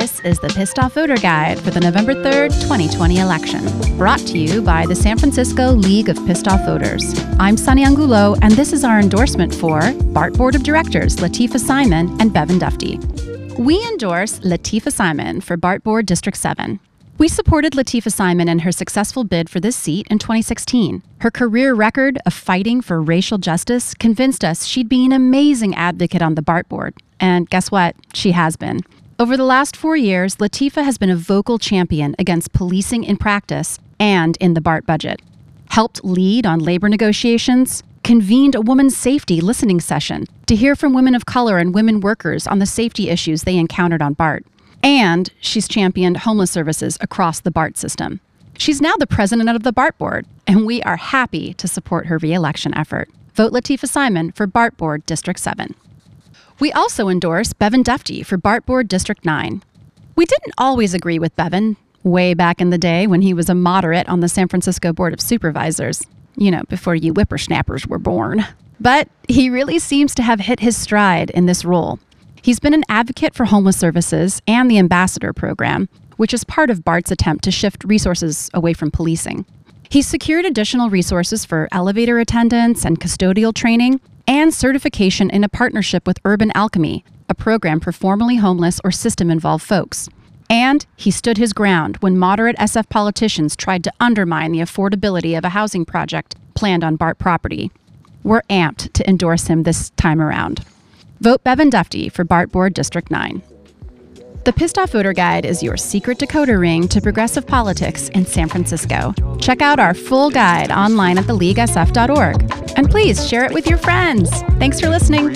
This is the Pissed Off Voter Guide for the November 3rd, 2020 election, brought to you by the San Francisco League of Pissed Off Voters. I'm Sunny Angulo, and this is our endorsement for BART Board of Directors Lateefah Simon and Bevan Dufty. We endorse Lateefah Simon for BART Board District 7. We supported Lateefah Simon in her successful bid for this seat in 2016. Her career record of fighting for racial justice convinced us she'd be an amazing advocate on the BART board. And guess what? She has been. Over the last four years, Lateefah has been a vocal champion against policing in practice and in the BART budget. Helped lead on labor negotiations, convened a women's safety listening session to hear from women of color and women workers on the safety issues they encountered on BART. And she's championed homeless services across the BART system. She's now the president of the BART board, and we are happy to support her reelection effort. Vote Lateefah Simon for BART Board District 7. We also endorse Bevan Dufty for BART Board District 9. We didn't always agree with Bevan, way back in the day when he was a moderate on the San Francisco Board of Supervisors, you know, before you whippersnappers were born. But he really seems to have hit his stride in this role He's been an advocate for homeless services and the Ambassador program, which is part of BART's attempt to shift resources away from policing. He's secured additional resources for elevator attendants and custodial training and certification in a partnership with Urban Alchemy, a program for formerly homeless or system involved folks. And he stood his ground when moderate SF politicians tried to undermine the affordability of a housing project planned on BART property. We're amped to endorse him this time around. Vote Bevan Dufty for BART Board District 9. The Pissed Off Voter Guide is your secret decoder ring to progressive politics in San Francisco. Check out our full guide online at theleaguesf.org. And please share it with your friends. Thanks for listening.